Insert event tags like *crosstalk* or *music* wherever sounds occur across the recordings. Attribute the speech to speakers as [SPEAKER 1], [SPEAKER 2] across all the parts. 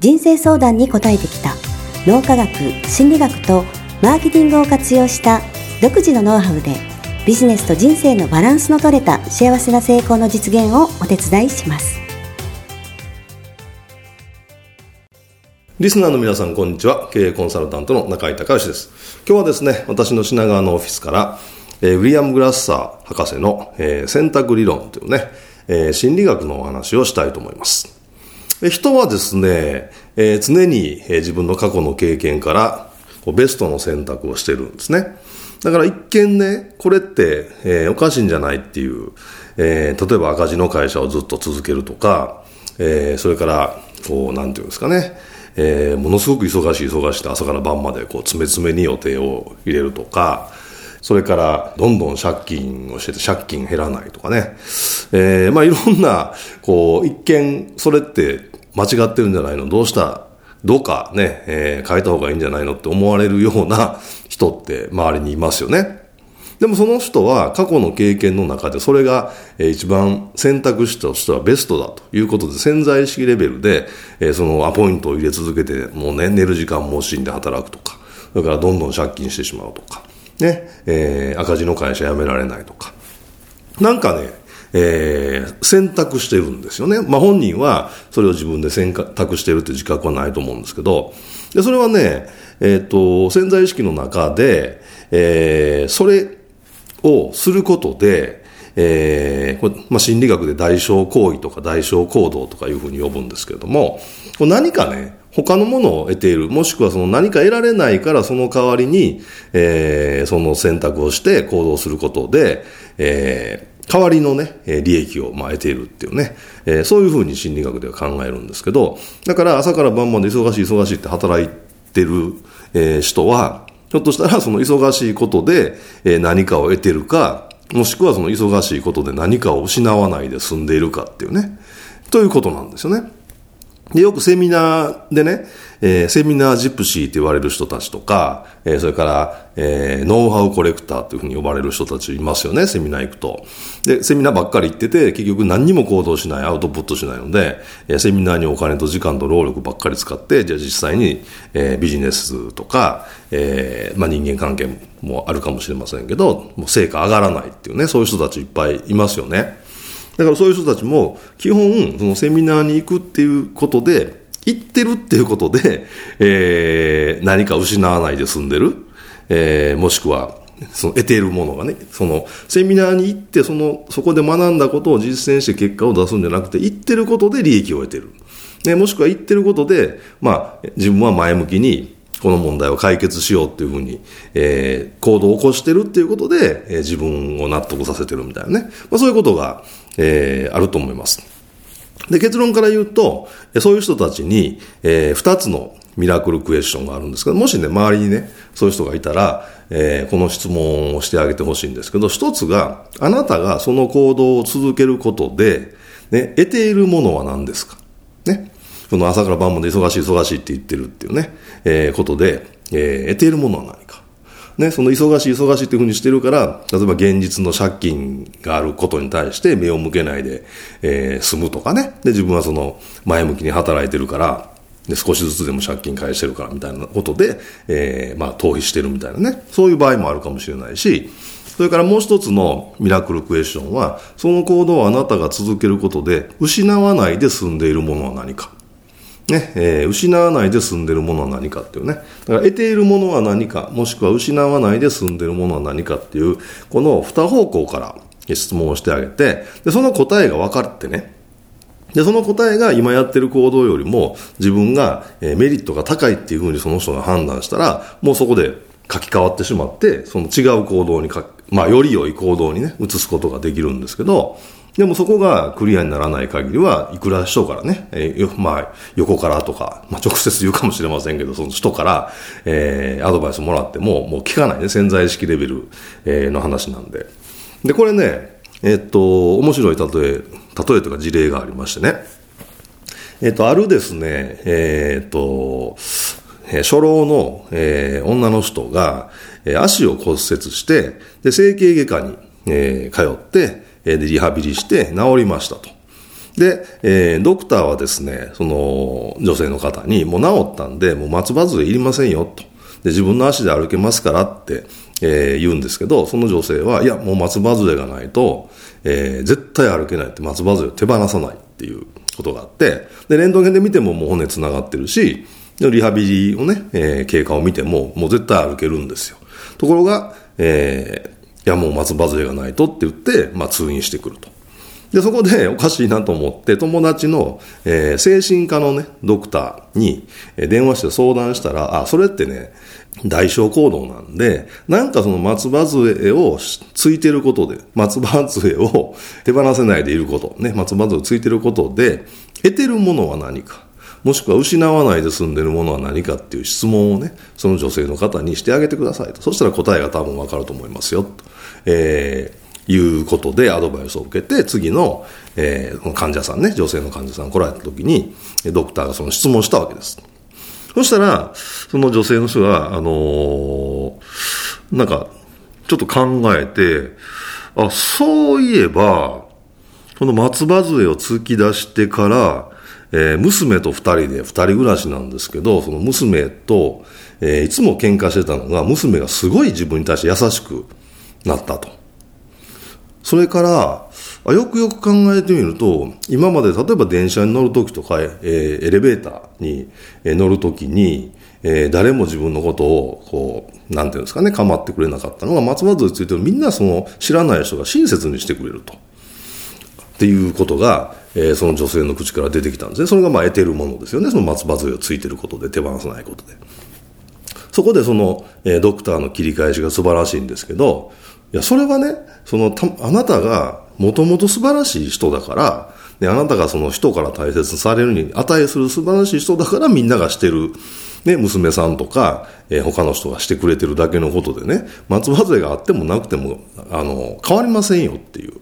[SPEAKER 1] 人生相談に答えてきた脳科学心理学とマーケティングを活用した独自のノウハウでビジネスと人生のバランスの取れた幸せな成功の実現をお手伝いします
[SPEAKER 2] リスナーの皆さん、こんにちは。経営コンサルタントの中井隆義です。今日はですね、私の品川のオフィスから、えー、ウィリアム・グラッサー博士の、えー、選択理論というね、えー、心理学のお話をしたいと思います。人はですね、えー、常に、自分の過去の経験からベストの選択をしてるんですね。だから一見ね、これって、えー、おかしいんじゃないっていう、えー、例えば赤字の会社をずっと続けるとか、えー、それから、こう、なんていうんですかね、えー、ものすごく忙しい忙しい朝から晩までこう詰め詰めに予定を入れるとか、それからどんどん借金をしてて借金減らないとかね。えー、まあいろんな、こう、一見それって間違ってるんじゃないの？どうした？どうか？ね、えー、変えた方がいいんじゃないのって思われるような人って周りにいますよね。でもその人は過去の経験の中でそれが一番選択肢としてはベストだということで潜在意識レベルでそのアポイントを入れ続けてもうね寝る時間も惜しんで働くとかそれからどんどん借金してしまうとかね、え、赤字の会社辞められないとか。なんかねえー、選択してるんですよね。まあ本人はそれを自分で選択してるって自覚はないと思うんですけど、でそれはね、えっ、ー、と、潜在意識の中で、えー、それをすることで、えーこれまあ、心理学で代償行為とか代償行動とかいうふうに呼ぶんですけれども、これ何かね、他のものを得ている、もしくはその何か得られないからその代わりに、えー、その選択をして行動することで、えー、代わりのね、利益をま得ているっていうね、え、そういうふうに心理学では考えるんですけど、だから朝から晩まで忙しい忙しいって働いてる、え、人は、ひょっとしたらその忙しいことでえ何かを得てるか、もしくはその忙しいことで何かを失わないで済んでいるかっていうね、ということなんですよね。で、よくセミナーでね、えー、セミナージプシーって言われる人たちとか、えー、それから、えー、ノウハウコレクターというふうに呼ばれる人たちいますよね、セミナー行くと。で、セミナーばっかり行ってて、結局何にも行動しない、アウトプットしないので、えー、セミナーにお金と時間と労力ばっかり使って、じゃあ実際に、えー、ビジネスとか、えー、まあ人間関係もあるかもしれませんけど、もう成果上がらないっていうね、そういう人たちいっぱいいますよね。だからそういう人たちも、基本、そのセミナーに行くっていうことで、行ってるっていうことで、えー、何か失わないで済んでる。えー、もしくは、その得ているものがね、そのセミナーに行って、その、そこで学んだことを実践して結果を出すんじゃなくて、行ってることで利益を得てる。ね、もしくは行ってることで、まあ、自分は前向きに、この問題を解決しようっていうふうに、えー、行動を起こしてるっていうことで、えー、自分を納得させてるみたいなね。まあ、そういうことが、えー、あると思います。で、結論から言うと、そういう人たちに、えー、二つのミラクルクエスチョンがあるんですけど、もしね、周りにね、そういう人がいたら、えー、この質問をしてあげてほしいんですけど、一つが、あなたがその行動を続けることで、ね、得ているものは何ですか？ね。その朝から晩まで忙しい忙しいって言ってるっていうね、えー、ことで、えー、得ているものは何か？ね、その忙しい忙しいっていうふうにしてるから、例えば現実の借金があることに対して目を向けないで、えー、済むとかね。で、自分はその前向きに働いてるから、で、少しずつでも借金返してるからみたいなことで、えー、まあ、逃避してるみたいなね。そういう場合もあるかもしれないし、それからもう一つのミラクルクエスチョンは、その行動をあなたが続けることで、失わないで済んでいるものは何か。ね、えー、失わないで済んでるものは何かっていうね。だから得ているものは何か、もしくは失わないで済んでるものは何かっていう、この二方向から質問をしてあげて、で、その答えが分かってね、で、その答えが今やってる行動よりも自分が、メリットが高いっていうふうにその人が判断したら、もうそこで書き換わってしまって、その違う行動にか、まあ、より良い行動にね、移すことができるんですけど、でもそこがクリアにならない限りは、いくら人からね、えー、まあ、横からとか、まあ、直接言うかもしれませんけど、その人から、えー、アドバイスもらっても、もう聞かないね、潜在意識レベル、えー、の話なんで。で、これね、えー、っと、面白い例え、例えとか事例がありましてね。えー、っと、あるですね、えー、っと、初老の、えー、女の人が、えー、足を骨折して、で、整形外科に、えー、通って、で、リハビリして治りましたと。で、えー、ドクターはですね、その女性の方に、もう治ったんで、もう松葉杖いりませんよと。で、自分の足で歩けますからって、えー、言うんですけど、その女性は、いや、もう松葉杖がないと、えー、絶対歩けないって松葉杖を手放さないっていうことがあって、で、レントゲンで見てももう骨繋がってるし、リハビリをね、えー、経過を見ても、もう絶対歩けるんですよ。ところが、えいや、もう松葉杖がないとって言って、まあ、通院してくると。で、そこでおかしいなと思って、友達の、えー、精神科のね、ドクターに、電話して相談したら、あ、それってね、代償行動なんで、なんかその松葉杖をついてることで、松葉杖を手放せないでいること、ね、松葉杖をついてることで、得てるものは何か。もしくは失わないで済んでるものは何かっていう質問をね、その女性の方にしてあげてくださいと。そしたら答えが多分わかると思いますよ。とえー、いうことでアドバイスを受けて、次の、えー、患者さんね、女性の患者さん来られた時に、ドクターがその質問したわけです。そしたら、その女性の人が、あのー、なんか、ちょっと考えて、あ、そういえば、この松葉杖を突き出してから、えー、娘と二人で二人暮らしなんですけど、その娘と、えー、いつも喧嘩してたのが、娘がすごい自分に対して優しくなったと。それから、よくよく考えてみると、今まで例えば電車に乗るときとか、えー、エレベーターに乗るときに、えー、誰も自分のことを、こう、なんていうんですかね、構ってくれなかったのが、松葉杖ついてるみんなその知らない人が親切にしてくれると。っていうことが、えー、その女性の口から出てきたんですね。それがまあ得てるものですよね。その松葉杖をついてることで手放さないことで。そこでその、えー、ドクターの切り返しが素晴らしいんですけど、いや、それはね、そのた、あなたがもともと素晴らしい人だから、で、あなたがその人から大切にされるに値する素晴らしい人だからみんながしてる、ね、娘さんとか、えー、他の人がしてくれてるだけのことでね、松葉杖があってもなくても、あの、変わりませんよっていう。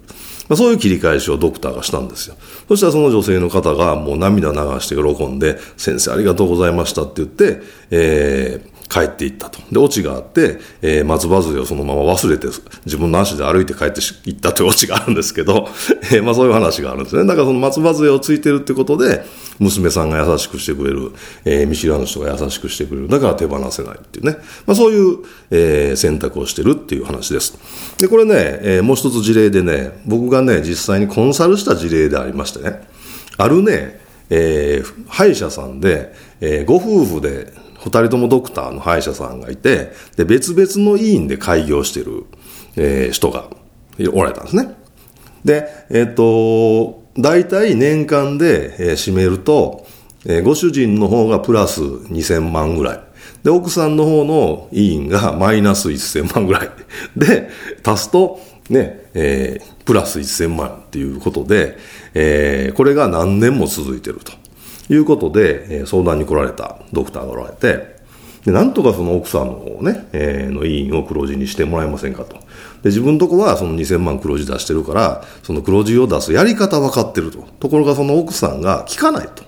[SPEAKER 2] まあ、そういう切り返しをドクターがしたんですよ。そしたらその女性の方がもう涙流して喜んで、先生ありがとうございましたって言って、えー、帰っていったと。で、オチがあって、えー、松葉杖をそのまま忘れて、自分の足で歩いて帰っていったという *laughs* オチがあるんですけど、えー、まあそういう話があるんですね。だからその松葉杖をついてるってことで、娘さんが優しくしてくれる、えー、見知らぬ人が優しくしてくれる。だから手放せないっていうね。まあそういう、えー、選択をしてるっていう話です。で、これね、えー、もう一つ事例でね、僕がね、実際にコンサルした事例でありましてね、あるね、えー、歯医者さんで、えー、ご夫婦で二人ともドクターの歯医者さんがいて、で、別々の医院で開業してる、えー、人がおられたんですね。で、えっ、ー、と、大体年間で、えー、占めると、えー、ご主人の方がプラス2000万ぐらい。で、奥さんの方の委員が *laughs* マイナス1000万ぐらい。で、足すと、ね、えー、プラス1000万っていうことで、えー、これが何年も続いてると。いうことで、えー、相談に来られたドクターがおられて、で、なんとかその奥さんの方ね、えー、の委員を黒字にしてもらえませんかと。で、自分のとこはその2000万黒字出してるから、その黒字を出すやり方分かってると。ところがその奥さんが聞かないと。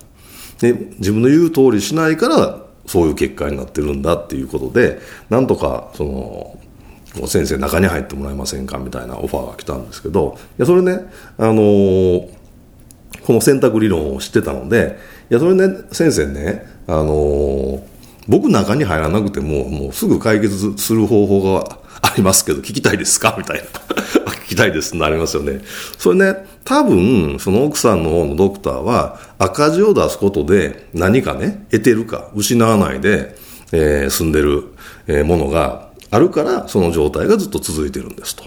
[SPEAKER 2] で、自分の言う通りしないから、そういう結果になってるんだっていうことで、なんとか、その、先生中に入ってもらえませんかみたいなオファーが来たんですけど、いや、それね、あのー、この選択理論を知ってたので、いや、それね、先生ね、あのー、僕中に入らなくても、もうすぐ解決する方法がありますけど、聞きたいですか？みたいな。*laughs* 聞きたいですってなりますよね。それね、多分、その奥さんの方のドクターは、赤字を出すことで何かね、得てるか、失わないで、えー、住んでる、えー、ものがあるから、その状態がずっと続いてるんですと。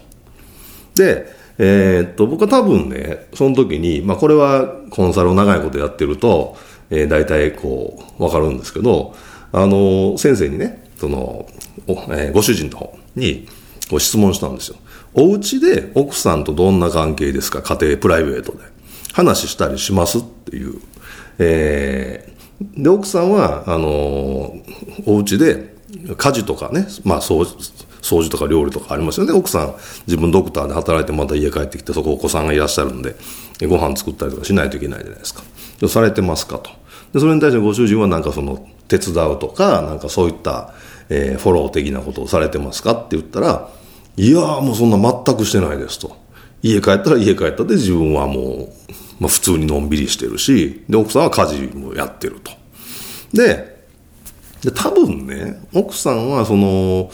[SPEAKER 2] で、えー、っと、僕は多分ね、その時に、まあこれはコンサルを長いことやってると、えー、大体こう、わかるんですけど、あの、先生にね、その、おえー、ご主人の方に、こう質問したんですよ。お家で奥さんとどんな関係ですか？家庭プライベートで。話したりしますっていう。えー、で、奥さんは、あのー、お家で家事とかね、まあ掃除、掃除とか料理とかありますよね。奥さん、自分ドクターで働いてまた家帰ってきて、そこお子さんがいらっしゃるんで、ご飯作ったりとかしないといけないじゃないですか。されてますかと。で、それに対してご主人はなんかその、手伝うとか、なんかそういった、えー、フォロー的なことをされてますかって言ったら、いやーもうそんな全くしてないですと。家帰ったら家帰ったで自分はもう、まあ普通にのんびりしてるし、で、奥さんは家事もやってると。で、で、多分ね、奥さんはその、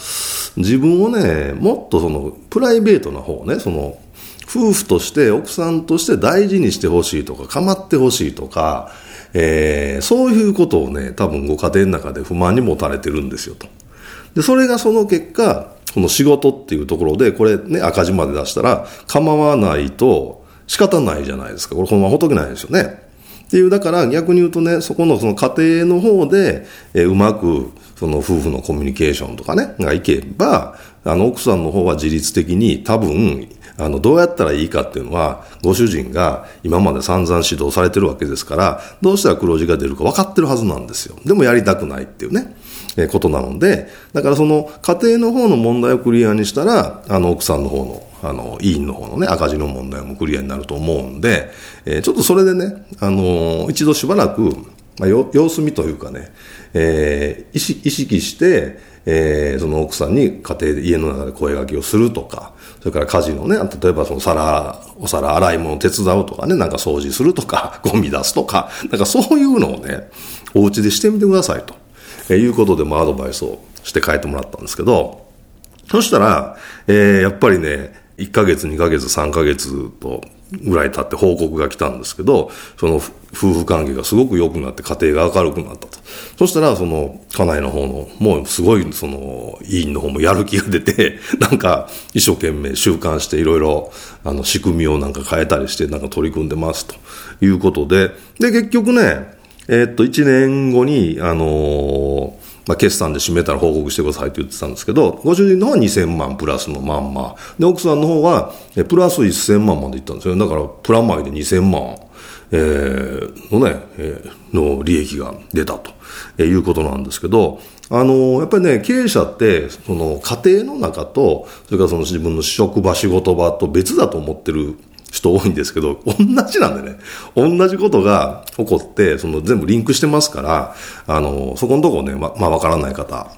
[SPEAKER 2] 自分をね、もっとその、プライベートな方ね、その、夫婦として奥さんとして大事にしてほしいとか、構ってほしいとか、えー、そういうことをね、多分ご家庭の中で不満に持たれてるんですよと。で、それがその結果、この仕事っていうところで、これね、赤字まで出したら、構わないと仕方ないじゃないですか。これこのままほっとけないですよね。っていう、だから逆に言うとね、そこのその家庭の方で、え、うまく、その夫婦のコミュニケーションとかね、がいけば、あの、奥さんの方は自律的に多分、あの、どうやったらいいかっていうのは、ご主人が今まで散々指導されてるわけですから、どうしたら黒字が出るか分かってるはずなんですよ。でもやりたくないっていうね。えことなので、だからその家庭の方の問題をクリアにしたら、あの奥さんの方の、あの、委員の方のね、赤字の問題もクリアになると思うんで、えー、ちょっとそれでね、あの一度しばらく、まあ、様子見というかね、えー、意識して、えー、その奥さんに家庭で家の中で声掛けをするとか、それから家事のね、例えばその皿、お皿洗い物手伝うとかね、なんか掃除するとか、*laughs* ゴミ出すとか、なんかそういうのをね、お家でしてみてくださいと。えー、いうことで、まあ、アドバイスをして書いてもらったんですけど、そしたら、えー、やっぱりね、1ヶ月、2ヶ月、3ヶ月とぐらい経って報告が来たんですけど、その夫婦関係がすごく良くなって家庭が明るくなったと。そしたら、その家内の方の、もうすごい、その、委員の方もやる気が出て、*laughs* なんか一生懸命習慣していろいろ、あの、仕組みをなんか変えたりして、なんか取り組んでますということで、で、結局ね、えー、っと、1年後に、あのー、まあ、決算で締めたら報告してくださいって言ってたんですけど、ご主人の方は2000万プラスのまんま。で、奥さんの方は、プラス1000万までいったんですよ。だから、プラマイで2000万、えー、のね、えー、の利益が出たと、えー、いうことなんですけど、あの、やっぱりね、経営者って、その家庭の中と、それからその自分の職場、仕事場と別だと思ってる人多いんですけど、同じなんでね、同じことが起こって、その全部リンクしてますから、あの、そこのとこね、ま、まあ、わからない方、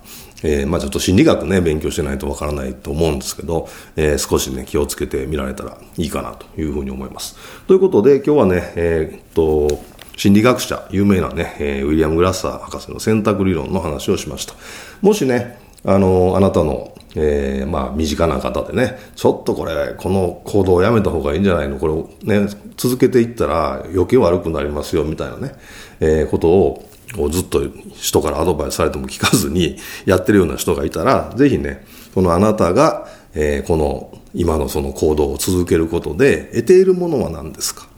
[SPEAKER 2] えー、まあちょっと心理学ね、勉強してないとわからないと思うんですけど、えー、少しね、気をつけてみられたらいいかなというふうに思います。ということで、今日はね、えー、っと、心理学者、有名なね、えー、ウィリアム・グラッサー博士の選択理論の話をしました。もしね、あの、あなたのえー、まあ、身近な方でね、ちょっとこれ、この行動をやめた方がいいんじゃないの？これをね、続けていったら余計悪くなりますよ、みたいなね、えー、ことを、ずっと人からアドバイスされても聞かずにやってるような人がいたら、ぜひね、このあなたが、えー、この今のその行動を続けることで得ているものは何ですか？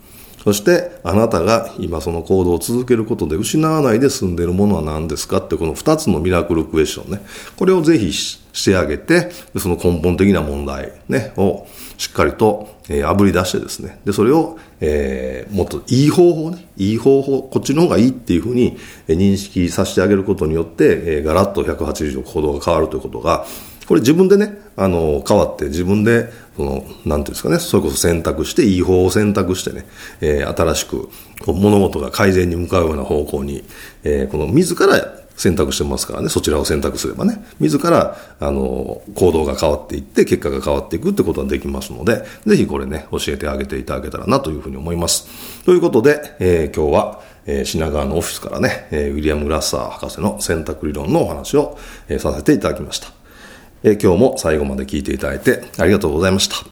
[SPEAKER 2] そしてあなたが今その行動を続けることで失わないで済んでいるものは何ですか？ってこの2つのミラクルクエスチョンね。これをぜひしてあげて、その根本的な問題ね、をしっかりと、えー、炙り出してですね。で、それを、えー、もっといい方法ね、いい方法、こっちの方がいいっていうふうに認識させてあげることによって、えー、ガラッと180度行動が変わるということが、これ自分でね、あの、変わって自分で、その、なんていうんですかね、それこそ選択して、いい方を選択してね、えー、新しく、物事が改善に向かうような方向に、えー、この自ら選択してますからね、そちらを選択すればね、自ら、あの、行動が変わっていって、結果が変わっていくってことができますので、ぜひこれね、教えてあげていただけたらなというふうに思います。ということで、えー、今日は、えー、品川のオフィスからね、えー、ウィリアム・グラッサー博士の選択理論のお話を、えー、させていただきました。え今日も最後まで聞いていただいてありがとうございました。